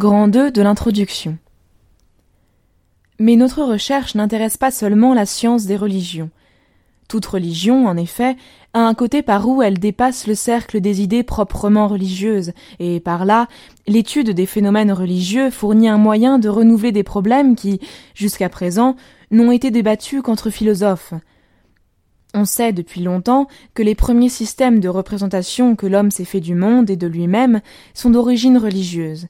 Grand 2 de l'introduction. Mais notre recherche n'intéresse pas seulement la science des religions. Toute religion, en effet, a un côté par où elle dépasse le cercle des idées proprement religieuses, et par là, l'étude des phénomènes religieux fournit un moyen de renouveler des problèmes qui, jusqu'à présent, n'ont été débattus qu'entre philosophes. On sait depuis longtemps que les premiers systèmes de représentation que l'homme s'est fait du monde et de lui-même sont d'origine religieuse,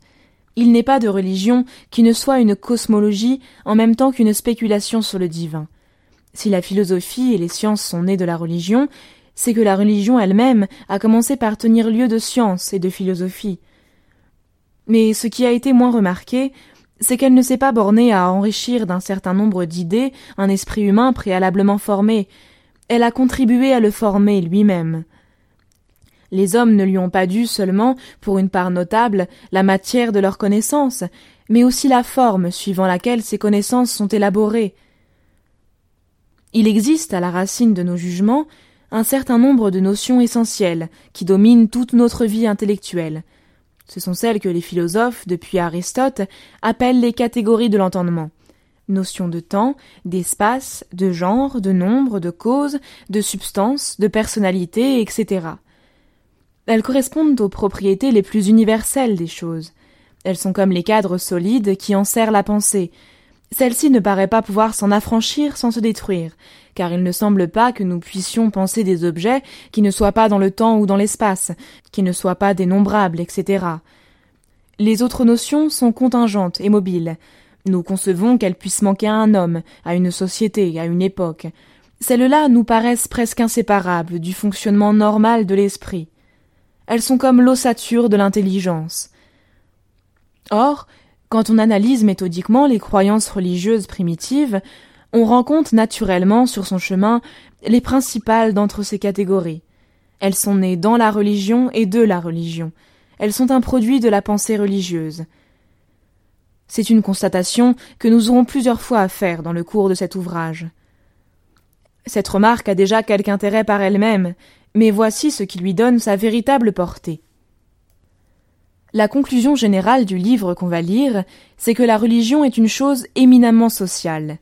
il n'est pas de religion qui ne soit une cosmologie en même temps qu'une spéculation sur le divin. Si la philosophie et les sciences sont nées de la religion, c'est que la religion elle-même a commencé par tenir lieu de science et de philosophie. Mais ce qui a été moins remarqué, c'est qu'elle ne s'est pas bornée à enrichir d'un certain nombre d'idées un esprit humain préalablement formé, elle a contribué à le former lui-même. Les hommes ne lui ont pas dû seulement, pour une part notable, la matière de leurs connaissances, mais aussi la forme suivant laquelle ces connaissances sont élaborées. Il existe à la racine de nos jugements un certain nombre de notions essentielles qui dominent toute notre vie intellectuelle. Ce sont celles que les philosophes, depuis Aristote, appellent les catégories de l'entendement. Notions de temps, d'espace, de genre, de nombre, de cause, de substance, de personnalité, etc. Elles correspondent aux propriétés les plus universelles des choses. Elles sont comme les cadres solides qui enserrent la pensée. Celle-ci ne paraît pas pouvoir s'en affranchir sans se détruire, car il ne semble pas que nous puissions penser des objets qui ne soient pas dans le temps ou dans l'espace, qui ne soient pas dénombrables, etc. Les autres notions sont contingentes et mobiles. Nous concevons qu'elles puissent manquer à un homme, à une société, à une époque. Celles-là nous paraissent presque inséparables du fonctionnement normal de l'esprit. Elles sont comme l'ossature de l'intelligence. Or, quand on analyse méthodiquement les croyances religieuses primitives, on rencontre naturellement sur son chemin les principales d'entre ces catégories. Elles sont nées dans la religion et de la religion. Elles sont un produit de la pensée religieuse. C'est une constatation que nous aurons plusieurs fois à faire dans le cours de cet ouvrage. Cette remarque a déjà quelque intérêt par elle-même, mais voici ce qui lui donne sa véritable portée. La conclusion générale du livre qu'on va lire, c'est que la religion est une chose éminemment sociale.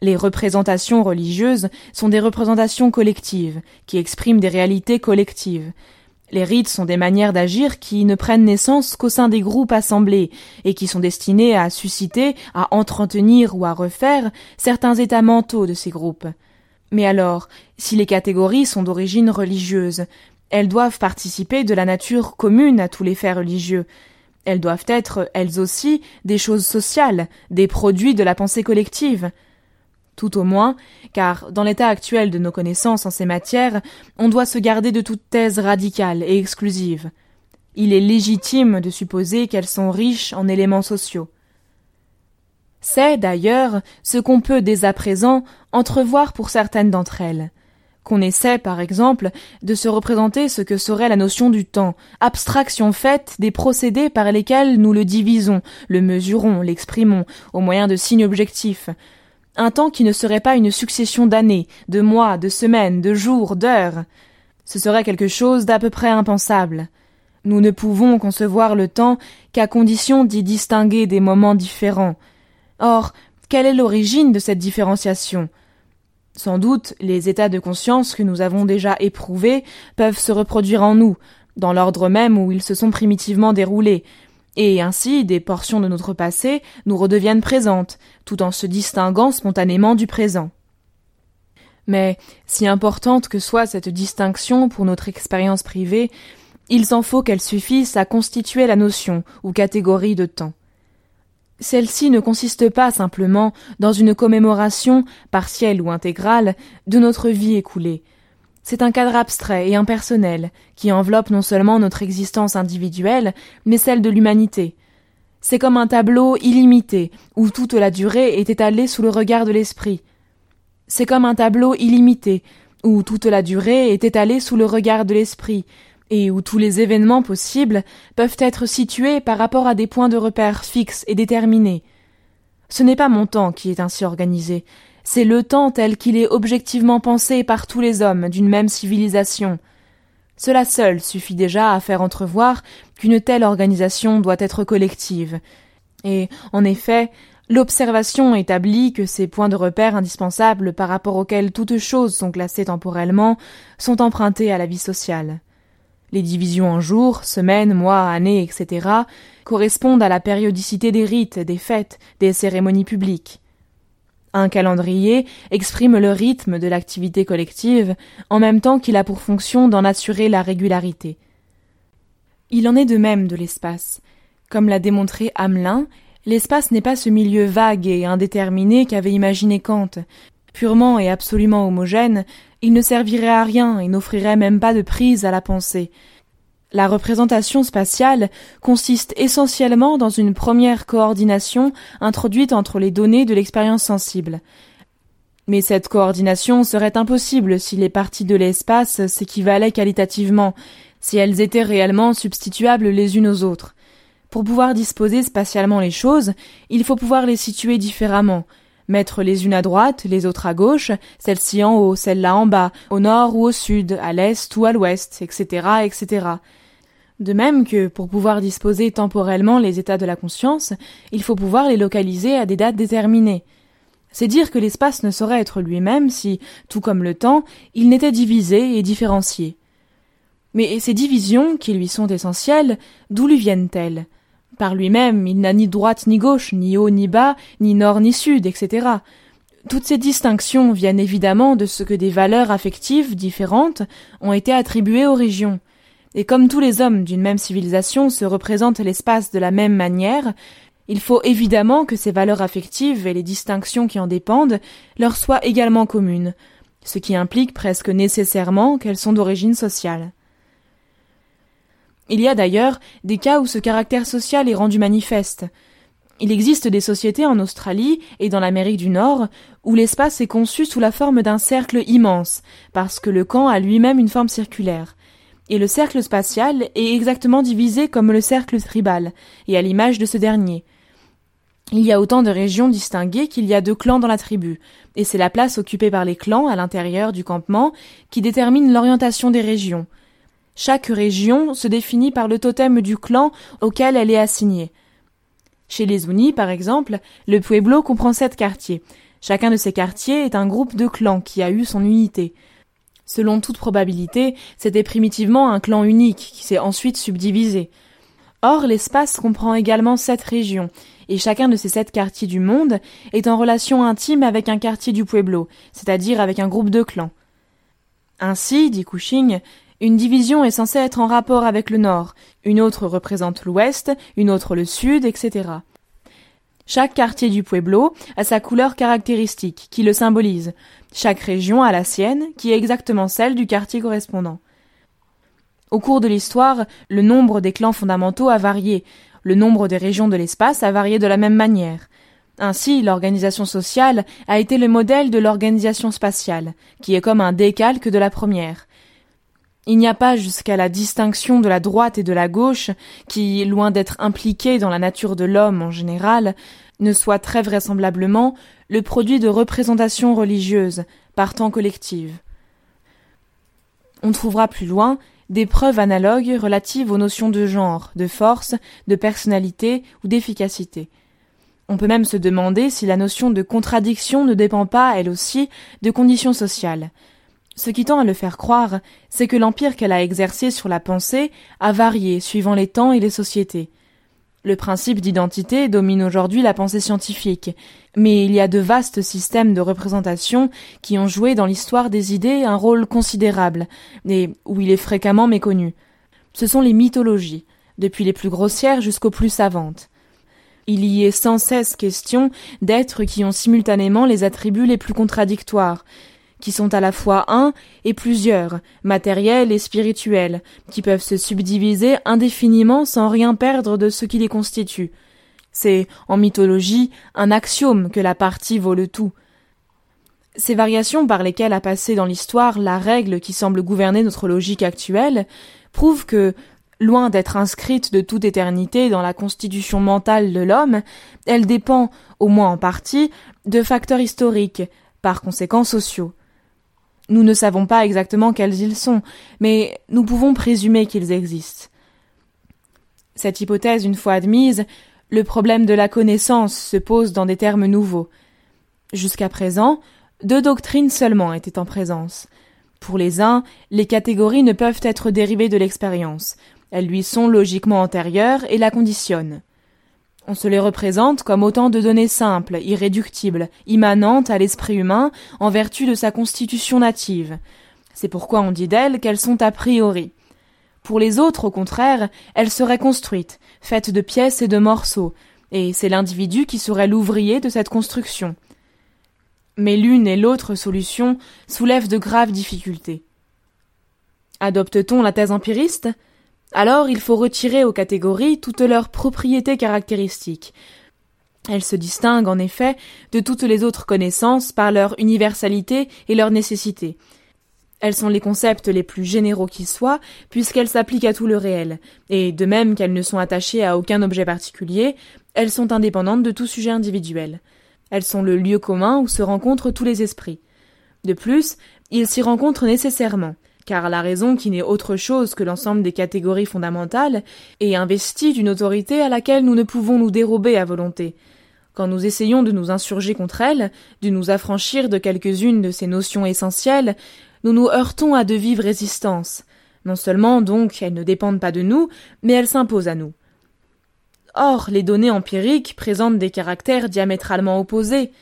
Les représentations religieuses sont des représentations collectives, qui expriment des réalités collectives. Les rites sont des manières d'agir qui ne prennent naissance qu'au sein des groupes assemblés, et qui sont destinés à susciter, à entretenir ou à refaire certains états mentaux de ces groupes. Mais alors, si les catégories sont d'origine religieuse, elles doivent participer de la nature commune à tous les faits religieux. Elles doivent être, elles aussi, des choses sociales, des produits de la pensée collective. Tout au moins, car, dans l'état actuel de nos connaissances en ces matières, on doit se garder de toute thèse radicale et exclusive. Il est légitime de supposer qu'elles sont riches en éléments sociaux. C'est, d'ailleurs, ce qu'on peut dès à présent entrevoir pour certaines d'entre elles. Qu'on essaie, par exemple, de se représenter ce que serait la notion du temps, abstraction faite des procédés par lesquels nous le divisons, le mesurons, l'exprimons, au moyen de signes objectifs. Un temps qui ne serait pas une succession d'années, de mois, de semaines, de jours, d'heures. Ce serait quelque chose d'à peu près impensable. Nous ne pouvons concevoir le temps qu'à condition d'y distinguer des moments différents, Or, quelle est l'origine de cette différenciation? Sans doute, les états de conscience que nous avons déjà éprouvés peuvent se reproduire en nous, dans l'ordre même où ils se sont primitivement déroulés, et ainsi des portions de notre passé nous redeviennent présentes, tout en se distinguant spontanément du présent. Mais, si importante que soit cette distinction pour notre expérience privée, il s'en faut qu'elle suffise à constituer la notion ou catégorie de temps. Celle-ci ne consiste pas simplement dans une commémoration, partielle ou intégrale, de notre vie écoulée. C'est un cadre abstrait et impersonnel qui enveloppe non seulement notre existence individuelle, mais celle de l'humanité. C'est comme un tableau illimité, où toute la durée est étalée sous le regard de l'esprit. C'est comme un tableau illimité, où toute la durée est étalée sous le regard de l'esprit, et où tous les événements possibles peuvent être situés par rapport à des points de repère fixes et déterminés. Ce n'est pas mon temps qui est ainsi organisé, c'est le temps tel qu'il est objectivement pensé par tous les hommes d'une même civilisation. Cela seul suffit déjà à faire entrevoir qu'une telle organisation doit être collective, Et, en effet, l'observation établit que ces points de repère indispensables par rapport auxquels toutes choses sont classées temporellement sont empruntés à la vie sociale. Les divisions en jours, semaines, mois, années, etc. correspondent à la périodicité des rites, des fêtes, des cérémonies publiques. Un calendrier exprime le rythme de l'activité collective, en même temps qu'il a pour fonction d'en assurer la régularité. Il en est de même de l'espace. Comme l'a démontré Hamelin, l'espace n'est pas ce milieu vague et indéterminé qu'avait imaginé Kant. Purement et absolument homogène, il ne servirait à rien et n'offrirait même pas de prise à la pensée. La représentation spatiale consiste essentiellement dans une première coordination introduite entre les données de l'expérience sensible. Mais cette coordination serait impossible si les parties de l'espace s'équivalaient qualitativement, si elles étaient réellement substituables les unes aux autres. Pour pouvoir disposer spatialement les choses, il faut pouvoir les situer différemment, mettre les unes à droite, les autres à gauche, celles-ci en haut, celles-là en bas, au nord ou au sud, à l'est ou à l'ouest, etc., etc. De même que, pour pouvoir disposer temporellement les états de la conscience, il faut pouvoir les localiser à des dates déterminées. C'est dire que l'espace ne saurait être lui-même si, tout comme le temps, il n'était divisé et différencié. Mais ces divisions, qui lui sont essentielles, d'où lui viennent-elles? Par lui-même, il n'a ni droite ni gauche, ni haut ni bas, ni nord ni sud, etc. Toutes ces distinctions viennent évidemment de ce que des valeurs affectives différentes ont été attribuées aux régions. Et comme tous les hommes d'une même civilisation se représentent l'espace de la même manière, il faut évidemment que ces valeurs affectives et les distinctions qui en dépendent leur soient également communes, ce qui implique presque nécessairement qu'elles sont d'origine sociale. Il y a d'ailleurs des cas où ce caractère social est rendu manifeste. Il existe des sociétés en Australie et dans l'Amérique du Nord où l'espace est conçu sous la forme d'un cercle immense, parce que le camp a lui-même une forme circulaire et le cercle spatial est exactement divisé comme le cercle tribal, et à l'image de ce dernier. Il y a autant de régions distinguées qu'il y a de clans dans la tribu, et c'est la place occupée par les clans à l'intérieur du campement qui détermine l'orientation des régions. Chaque région se définit par le totem du clan auquel elle est assignée. Chez les Unis, par exemple, le Pueblo comprend sept quartiers. Chacun de ces quartiers est un groupe de clans qui a eu son unité. Selon toute probabilité, c'était primitivement un clan unique qui s'est ensuite subdivisé. Or, l'espace comprend également sept régions, et chacun de ces sept quartiers du monde est en relation intime avec un quartier du Pueblo, c'est-à-dire avec un groupe de clans. Ainsi, dit Cushing, une division est censée être en rapport avec le nord, une autre représente l'ouest, une autre le sud, etc. Chaque quartier du Pueblo a sa couleur caractéristique, qui le symbolise. Chaque région a la sienne, qui est exactement celle du quartier correspondant. Au cours de l'histoire, le nombre des clans fondamentaux a varié, le nombre des régions de l'espace a varié de la même manière. Ainsi, l'organisation sociale a été le modèle de l'organisation spatiale, qui est comme un décalque de la première. Il n'y a pas jusqu'à la distinction de la droite et de la gauche, qui, loin d'être impliquée dans la nature de l'homme en général, ne soit très vraisemblablement le produit de représentations religieuses, par temps collectives. On trouvera plus loin des preuves analogues relatives aux notions de genre, de force, de personnalité ou d'efficacité. On peut même se demander si la notion de contradiction ne dépend pas, elle aussi, de conditions sociales, ce qui tend à le faire croire, c'est que l'empire qu'elle a exercé sur la pensée a varié suivant les temps et les sociétés. Le principe d'identité domine aujourd'hui la pensée scientifique, mais il y a de vastes systèmes de représentation qui ont joué dans l'histoire des idées un rôle considérable, et où il est fréquemment méconnu. Ce sont les mythologies, depuis les plus grossières jusqu'aux plus savantes. Il y est sans cesse question d'êtres qui ont simultanément les attributs les plus contradictoires, qui sont à la fois un et plusieurs, matériels et spirituels, qui peuvent se subdiviser indéfiniment sans rien perdre de ce qui les constitue. C'est, en mythologie, un axiome que la partie vaut le tout. Ces variations par lesquelles a passé dans l'histoire la règle qui semble gouverner notre logique actuelle prouvent que, loin d'être inscrite de toute éternité dans la constitution mentale de l'homme, elle dépend, au moins en partie, de facteurs historiques, par conséquent sociaux. Nous ne savons pas exactement quels ils sont, mais nous pouvons présumer qu'ils existent. Cette hypothèse une fois admise, le problème de la connaissance se pose dans des termes nouveaux. Jusqu'à présent, deux doctrines seulement étaient en présence. Pour les uns, les catégories ne peuvent être dérivées de l'expérience. Elles lui sont logiquement antérieures et la conditionnent. On se les représente comme autant de données simples, irréductibles, immanentes à l'esprit humain en vertu de sa constitution native. C'est pourquoi on dit d'elles qu'elles sont a priori. Pour les autres, au contraire, elles seraient construites, faites de pièces et de morceaux, et c'est l'individu qui serait l'ouvrier de cette construction. Mais l'une et l'autre solution soulèvent de graves difficultés. Adopte-t-on la thèse empiriste? Alors il faut retirer aux catégories toutes leurs propriétés caractéristiques. Elles se distinguent en effet de toutes les autres connaissances par leur universalité et leur nécessité. Elles sont les concepts les plus généraux qui soient, puisqu'elles s'appliquent à tout le réel, et de même qu'elles ne sont attachées à aucun objet particulier, elles sont indépendantes de tout sujet individuel. Elles sont le lieu commun où se rencontrent tous les esprits. De plus, ils s'y rencontrent nécessairement, car la raison qui n'est autre chose que l'ensemble des catégories fondamentales est investie d'une autorité à laquelle nous ne pouvons nous dérober à volonté. Quand nous essayons de nous insurger contre elle, de nous affranchir de quelques-unes de ces notions essentielles, nous nous heurtons à de vives résistances. Non seulement donc elles ne dépendent pas de nous, mais elles s'imposent à nous. Or, les données empiriques présentent des caractères diamétralement opposés.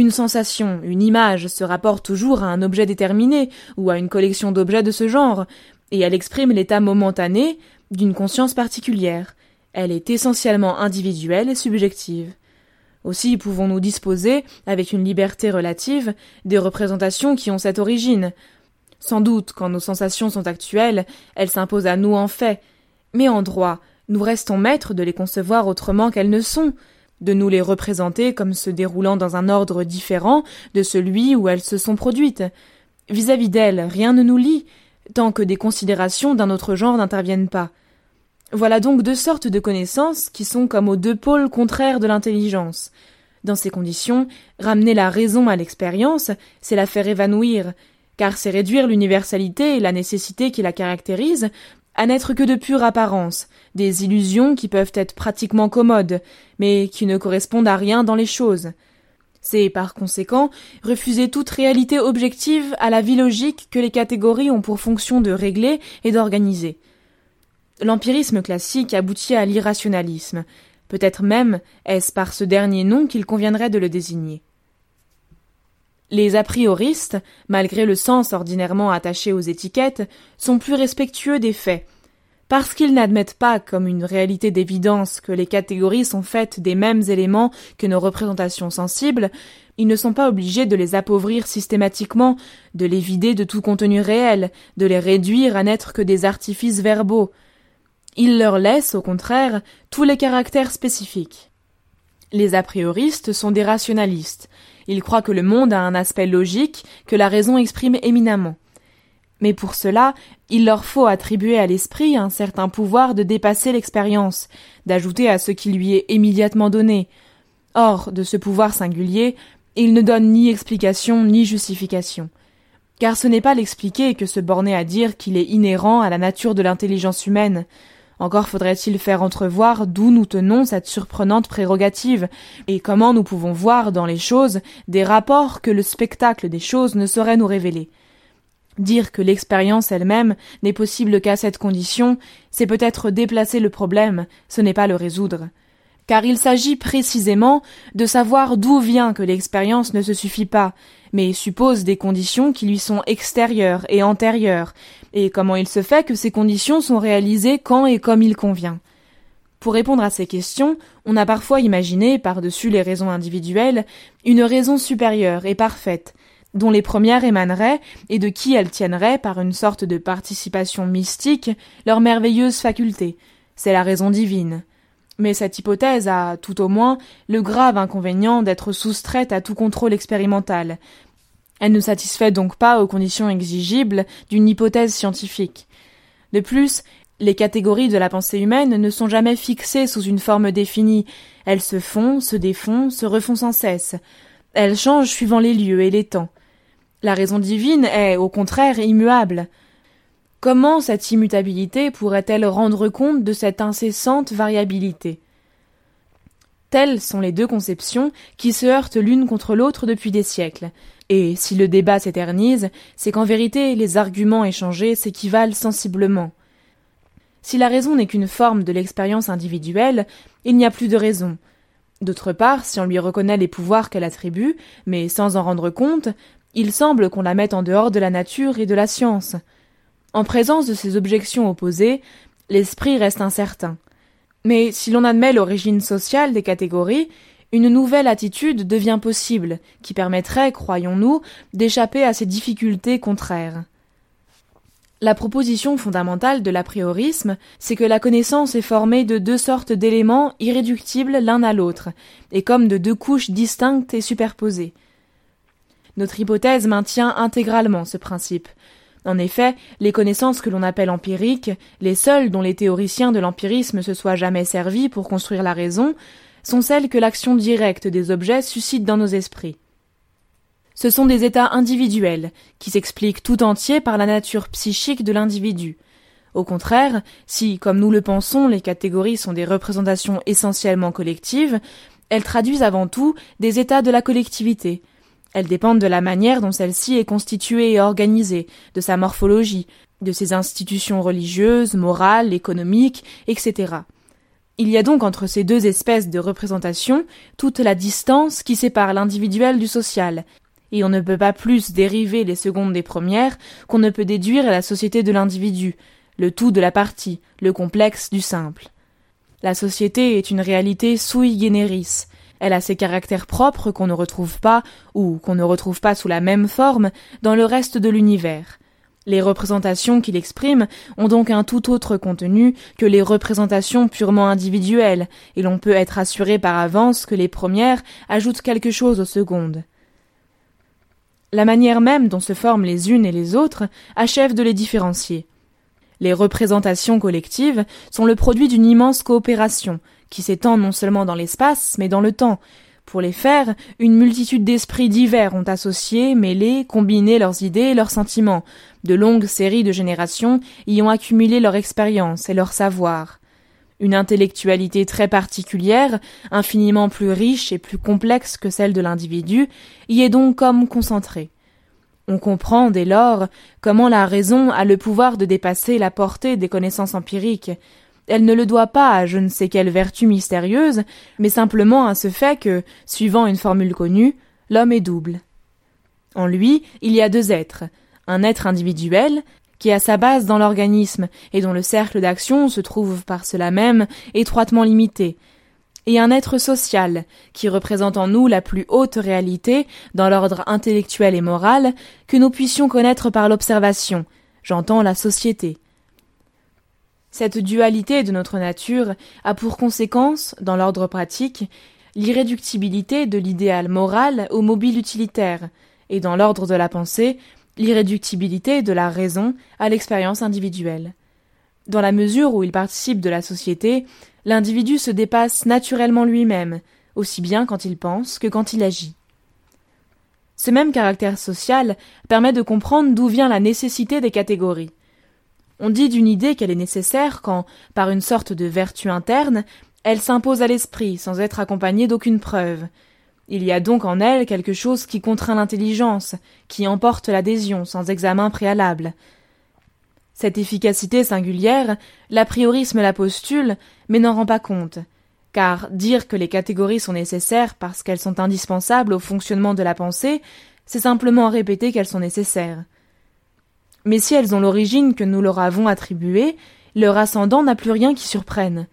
Une sensation, une image se rapporte toujours à un objet déterminé ou à une collection d'objets de ce genre, et elle exprime l'état momentané d'une conscience particulière. Elle est essentiellement individuelle et subjective. Aussi pouvons-nous disposer, avec une liberté relative, des représentations qui ont cette origine. Sans doute, quand nos sensations sont actuelles, elles s'imposent à nous en fait, mais en droit, nous restons maîtres de les concevoir autrement qu'elles ne sont, de nous les représenter comme se déroulant dans un ordre différent de celui où elles se sont produites. Vis-à-vis d'elles, rien ne nous lie, tant que des considérations d'un autre genre n'interviennent pas. Voilà donc deux sortes de connaissances qui sont comme aux deux pôles contraires de l'intelligence. Dans ces conditions, ramener la raison à l'expérience, c'est la faire évanouir, car c'est réduire l'universalité et la nécessité qui la caractérise à n'être que de pure apparence, des illusions qui peuvent être pratiquement commodes, mais qui ne correspondent à rien dans les choses. C'est par conséquent refuser toute réalité objective à la vie logique que les catégories ont pour fonction de régler et d'organiser. L'empirisme classique aboutit à l'irrationalisme. Peut-être même est-ce par ce dernier nom qu'il conviendrait de le désigner. Les a prioristes, malgré le sens ordinairement attaché aux étiquettes, sont plus respectueux des faits. Parce qu'ils n'admettent pas comme une réalité d'évidence que les catégories sont faites des mêmes éléments que nos représentations sensibles, ils ne sont pas obligés de les appauvrir systématiquement, de les vider de tout contenu réel, de les réduire à n'être que des artifices verbaux. Ils leur laissent, au contraire, tous les caractères spécifiques. Les a prioristes sont des rationalistes. Ils croient que le monde a un aspect logique que la raison exprime éminemment. Mais pour cela, il leur faut attribuer à l'esprit un certain pouvoir de dépasser l'expérience, d'ajouter à ce qui lui est immédiatement donné. Or, de ce pouvoir singulier, il ne donne ni explication ni justification. Car ce n'est pas l'expliquer que se borner à dire qu'il est inhérent à la nature de l'intelligence humaine. Encore faudrait-il faire entrevoir d'où nous tenons cette surprenante prérogative, et comment nous pouvons voir dans les choses des rapports que le spectacle des choses ne saurait nous révéler. Dire que l'expérience elle-même n'est possible qu'à cette condition, c'est peut-être déplacer le problème, ce n'est pas le résoudre. Car il s'agit précisément de savoir d'où vient que l'expérience ne se suffit pas, mais suppose des conditions qui lui sont extérieures et antérieures, et comment il se fait que ces conditions sont réalisées quand et comme il convient. Pour répondre à ces questions, on a parfois imaginé, par-dessus les raisons individuelles, une raison supérieure et parfaite, dont les premières émaneraient et de qui elles tiendraient, par une sorte de participation mystique, leur merveilleuse faculté. C'est la raison divine. Mais cette hypothèse a, tout au moins, le grave inconvénient d'être soustraite à tout contrôle expérimental, elle ne satisfait donc pas aux conditions exigibles d'une hypothèse scientifique. De plus, les catégories de la pensée humaine ne sont jamais fixées sous une forme définie. Elles se font, se défont, se refont sans cesse. Elles changent suivant les lieux et les temps. La raison divine est, au contraire, immuable. Comment cette immutabilité pourrait-elle rendre compte de cette incessante variabilité? Telles sont les deux conceptions qui se heurtent l'une contre l'autre depuis des siècles. Et si le débat s'éternise, c'est qu'en vérité les arguments échangés s'équivalent sensiblement. Si la raison n'est qu'une forme de l'expérience individuelle, il n'y a plus de raison. D'autre part, si on lui reconnaît les pouvoirs qu'elle attribue, mais sans en rendre compte, il semble qu'on la mette en dehors de la nature et de la science. En présence de ces objections opposées, l'esprit reste incertain. Mais si l'on admet l'origine sociale des catégories, une nouvelle attitude devient possible, qui permettrait, croyons-nous, d'échapper à ces difficultés contraires. La proposition fondamentale de l'apriorisme, c'est que la connaissance est formée de deux sortes d'éléments irréductibles l'un à l'autre, et comme de deux couches distinctes et superposées. Notre hypothèse maintient intégralement ce principe. En effet, les connaissances que l'on appelle empiriques, les seules dont les théoriciens de l'empirisme se soient jamais servis pour construire la raison, sont celles que l'action directe des objets suscite dans nos esprits. Ce sont des états individuels, qui s'expliquent tout entiers par la nature psychique de l'individu. Au contraire, si, comme nous le pensons, les catégories sont des représentations essentiellement collectives, elles traduisent avant tout des états de la collectivité. Elles dépendent de la manière dont celle-ci est constituée et organisée, de sa morphologie, de ses institutions religieuses, morales, économiques, etc. Il y a donc entre ces deux espèces de représentations toute la distance qui sépare l'individuel du social, et on ne peut pas plus dériver les secondes des premières qu'on ne peut déduire la société de l'individu, le tout de la partie, le complexe du simple. La société est une réalité sui generis. Elle a ses caractères propres qu'on ne retrouve pas, ou qu'on ne retrouve pas sous la même forme, dans le reste de l'univers. Les représentations qu'il exprime ont donc un tout autre contenu que les représentations purement individuelles, et l'on peut être assuré par avance que les premières ajoutent quelque chose aux secondes. La manière même dont se forment les unes et les autres achève de les différencier. Les représentations collectives sont le produit d'une immense coopération, qui s'étend non seulement dans l'espace, mais dans le temps. Pour les faire, une multitude d'esprits divers ont associé, mêlé, combiné leurs idées et leurs sentiments. De longues séries de générations y ont accumulé leur expérience et leur savoir. Une intellectualité très particulière, infiniment plus riche et plus complexe que celle de l'individu, y est donc comme concentrée. On comprend dès lors comment la raison a le pouvoir de dépasser la portée des connaissances empiriques. Elle ne le doit pas à je ne sais quelle vertu mystérieuse, mais simplement à ce fait que, suivant une formule connue, l'homme est double. En lui, il y a deux êtres, un être individuel, qui a sa base dans l'organisme et dont le cercle d'action se trouve par cela même étroitement limité, et un être social, qui représente en nous la plus haute réalité, dans l'ordre intellectuel et moral, que nous puissions connaître par l'observation, j'entends la société. Cette dualité de notre nature a pour conséquence, dans l'ordre pratique, l'irréductibilité de l'idéal moral au mobile utilitaire, et dans l'ordre de la pensée, l'irréductibilité de la raison à l'expérience individuelle. Dans la mesure où il participe de la société, l'individu se dépasse naturellement lui-même, aussi bien quand il pense que quand il agit. Ce même caractère social permet de comprendre d'où vient la nécessité des catégories. On dit d'une idée qu'elle est nécessaire quand, par une sorte de vertu interne, elle s'impose à l'esprit sans être accompagnée d'aucune preuve, il y a donc en elle quelque chose qui contraint l'intelligence, qui emporte l'adhésion sans examen préalable. Cette efficacité singulière, l'apriorisme la postule, mais n'en rend pas compte, car dire que les catégories sont nécessaires parce qu'elles sont indispensables au fonctionnement de la pensée, c'est simplement répéter qu'elles sont nécessaires. Mais si elles ont l'origine que nous leur avons attribuée, leur ascendant n'a plus rien qui surprenne.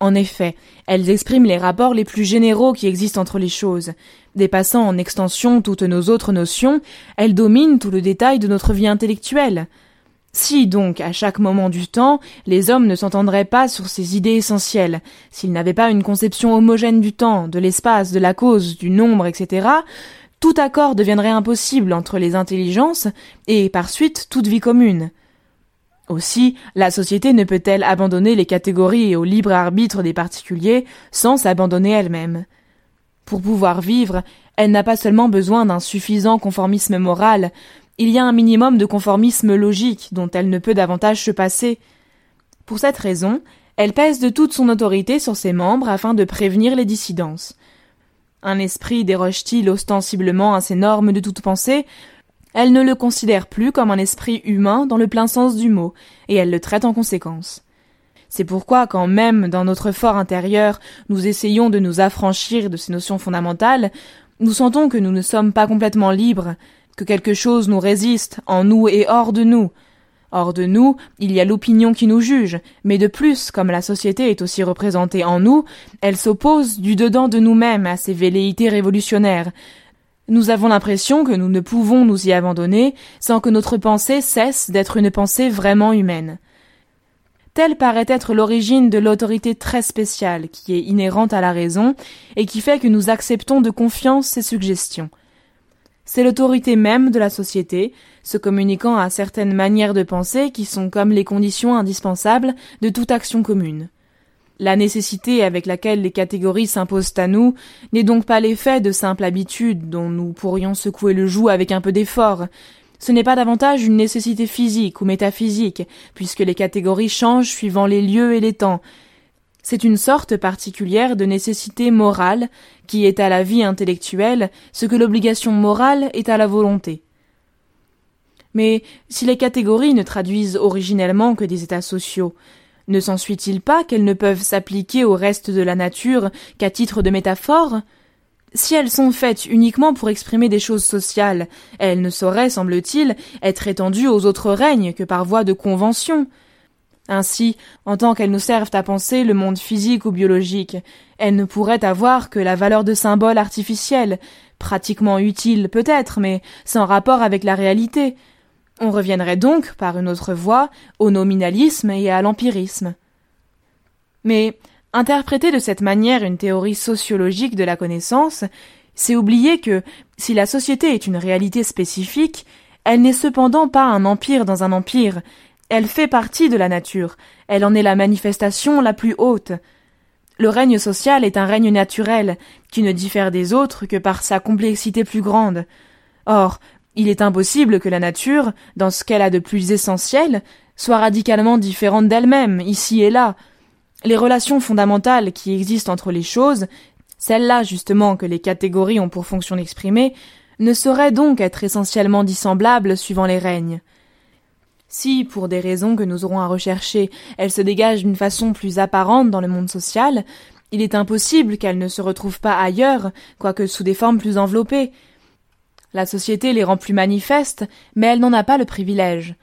En effet, elles expriment les rapports les plus généraux qui existent entre les choses. Dépassant en extension toutes nos autres notions, elles dominent tout le détail de notre vie intellectuelle. Si donc, à chaque moment du temps, les hommes ne s'entendraient pas sur ces idées essentielles, s'ils n'avaient pas une conception homogène du temps, de l'espace, de la cause, du nombre, etc., tout accord deviendrait impossible entre les intelligences et, par suite, toute vie commune. Aussi, la société ne peut-elle abandonner les catégories au libre arbitre des particuliers sans s'abandonner elle-même? Pour pouvoir vivre, elle n'a pas seulement besoin d'un suffisant conformisme moral, il y a un minimum de conformisme logique dont elle ne peut davantage se passer. Pour cette raison, Elle pèse de toute son autorité sur ses membres afin de prévenir les dissidences. Un esprit déroge-t-il ostensiblement à ses normes de toute pensée, elle ne le considère plus comme un esprit humain dans le plein sens du mot, et elle le traite en conséquence. C'est pourquoi quand même dans notre fort intérieur nous essayons de nous affranchir de ces notions fondamentales, nous sentons que nous ne sommes pas complètement libres, que quelque chose nous résiste, en nous et hors de nous. Hors de nous, il y a l'opinion qui nous juge, mais de plus, comme la société est aussi représentée en nous, elle s'oppose du dedans de nous-mêmes à ces velléités révolutionnaires. Nous avons l'impression que nous ne pouvons nous y abandonner sans que notre pensée cesse d'être une pensée vraiment humaine. Telle paraît être l'origine de l'autorité très spéciale qui est inhérente à la raison et qui fait que nous acceptons de confiance ces suggestions. C'est l'autorité même de la société, se communiquant à certaines manières de penser qui sont comme les conditions indispensables de toute action commune. La nécessité avec laquelle les catégories s'imposent à nous n'est donc pas l'effet de simple habitude dont nous pourrions secouer le joug avec un peu d'effort, ce n'est pas davantage une nécessité physique ou métaphysique, puisque les catégories changent suivant les lieux et les temps. C'est une sorte particulière de nécessité morale qui est à la vie intellectuelle ce que l'obligation morale est à la volonté. Mais si les catégories ne traduisent originellement que des états sociaux, ne s'ensuit-il pas qu'elles ne peuvent s'appliquer au reste de la nature qu'à titre de métaphore? Si elles sont faites uniquement pour exprimer des choses sociales, elles ne sauraient, semble-t-il, être étendues aux autres règnes que par voie de convention. Ainsi, en tant qu'elles nous servent à penser le monde physique ou biologique, elles ne pourraient avoir que la valeur de symboles artificiels, pratiquement utiles peut-être, mais sans rapport avec la réalité. On reviendrait donc, par une autre voie, au nominalisme et à l'empirisme. Mais Interpréter de cette manière une théorie sociologique de la connaissance, c'est oublier que, si la société est une réalité spécifique, elle n'est cependant pas un empire dans un empire, elle fait partie de la nature, elle en est la manifestation la plus haute. Le règne social est un règne naturel, qui ne diffère des autres que par sa complexité plus grande. Or, il est impossible que la nature, dans ce qu'elle a de plus essentiel, soit radicalement différente d'elle-même, ici et là, les relations fondamentales qui existent entre les choses, celles-là justement que les catégories ont pour fonction d'exprimer, ne sauraient donc être essentiellement dissemblables suivant les règnes. Si, pour des raisons que nous aurons à rechercher, elles se dégagent d'une façon plus apparente dans le monde social, il est impossible qu'elles ne se retrouvent pas ailleurs, quoique sous des formes plus enveloppées. La société les rend plus manifestes, mais elle n'en a pas le privilège.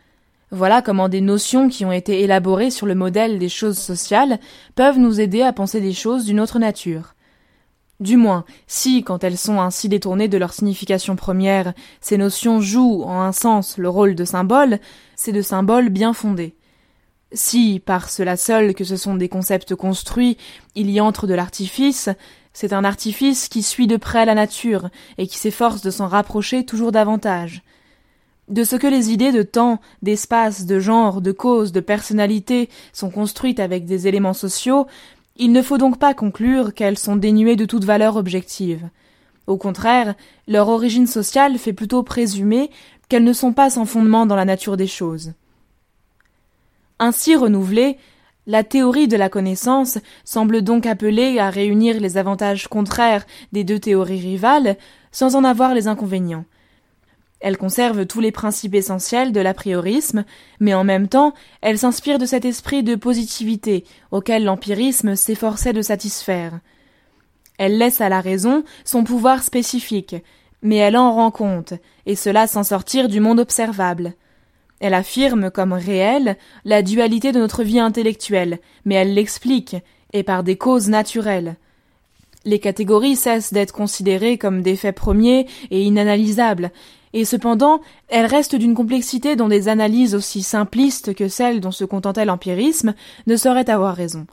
Voilà comment des notions qui ont été élaborées sur le modèle des choses sociales peuvent nous aider à penser des choses d'une autre nature. Du moins, si, quand elles sont ainsi détournées de leur signification première, ces notions jouent en un sens le rôle de symboles, c'est de symboles bien fondés. Si, par cela seul que ce sont des concepts construits, il y entre de l'artifice, c'est un artifice qui suit de près la nature et qui s'efforce de s'en rapprocher toujours davantage de ce que les idées de temps, d'espace, de genre, de cause, de personnalité sont construites avec des éléments sociaux, il ne faut donc pas conclure qu'elles sont dénuées de toute valeur objective. Au contraire, leur origine sociale fait plutôt présumer qu'elles ne sont pas sans fondement dans la nature des choses. Ainsi renouvelée, la théorie de la connaissance semble donc appelée à réunir les avantages contraires des deux théories rivales sans en avoir les inconvénients. Elle conserve tous les principes essentiels de l'apriorisme, mais en même temps, elle s'inspire de cet esprit de positivité auquel l'empirisme s'efforçait de satisfaire. Elle laisse à la raison son pouvoir spécifique, mais elle en rend compte, et cela sans sortir du monde observable. Elle affirme comme réelle la dualité de notre vie intellectuelle, mais elle l'explique, et par des causes naturelles. Les catégories cessent d'être considérées comme des faits premiers et inanalysables, et cependant elles restent d'une complexité dont des analyses aussi simplistes que celles dont se contentait l'empirisme ne sauraient avoir raison.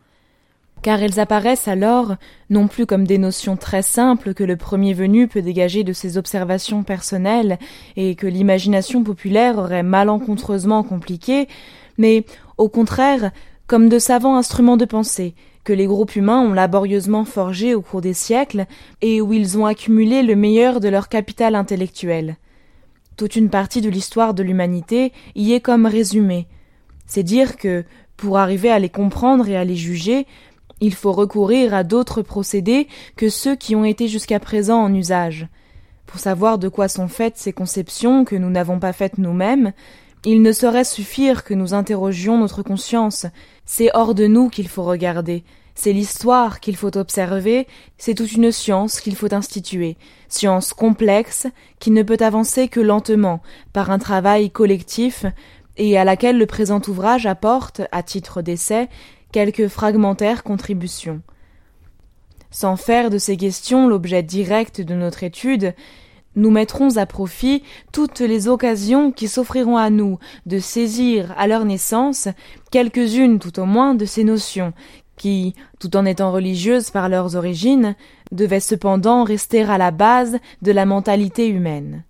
Car elles apparaissent alors non plus comme des notions très simples que le premier venu peut dégager de ses observations personnelles et que l'imagination populaire aurait malencontreusement compliquées, mais au contraire comme de savants instruments de pensée que les groupes humains ont laborieusement forgés au cours des siècles et où ils ont accumulé le meilleur de leur capital intellectuel. Toute une partie de l'histoire de l'humanité y est comme résumée. C'est dire que, Pour arriver à les comprendre et à les juger, il faut recourir à d'autres procédés que ceux qui ont été jusqu'à présent en usage. Pour savoir de quoi sont faites ces conceptions que nous n'avons pas faites nous-mêmes, il ne saurait suffire que nous interrogions notre conscience. C'est hors de nous qu'il faut regarder. C'est l'histoire qu'il faut observer, c'est toute une science qu'il faut instituer, science complexe qui ne peut avancer que lentement, par un travail collectif, et à laquelle le présent ouvrage apporte, à titre d'essai, quelques fragmentaires contributions. Sans faire de ces questions l'objet direct de notre étude, nous mettrons à profit toutes les occasions qui s'offriront à nous de saisir à leur naissance quelques-unes tout au moins de ces notions qui, tout en étant religieuses par leurs origines, devaient cependant rester à la base de la mentalité humaine.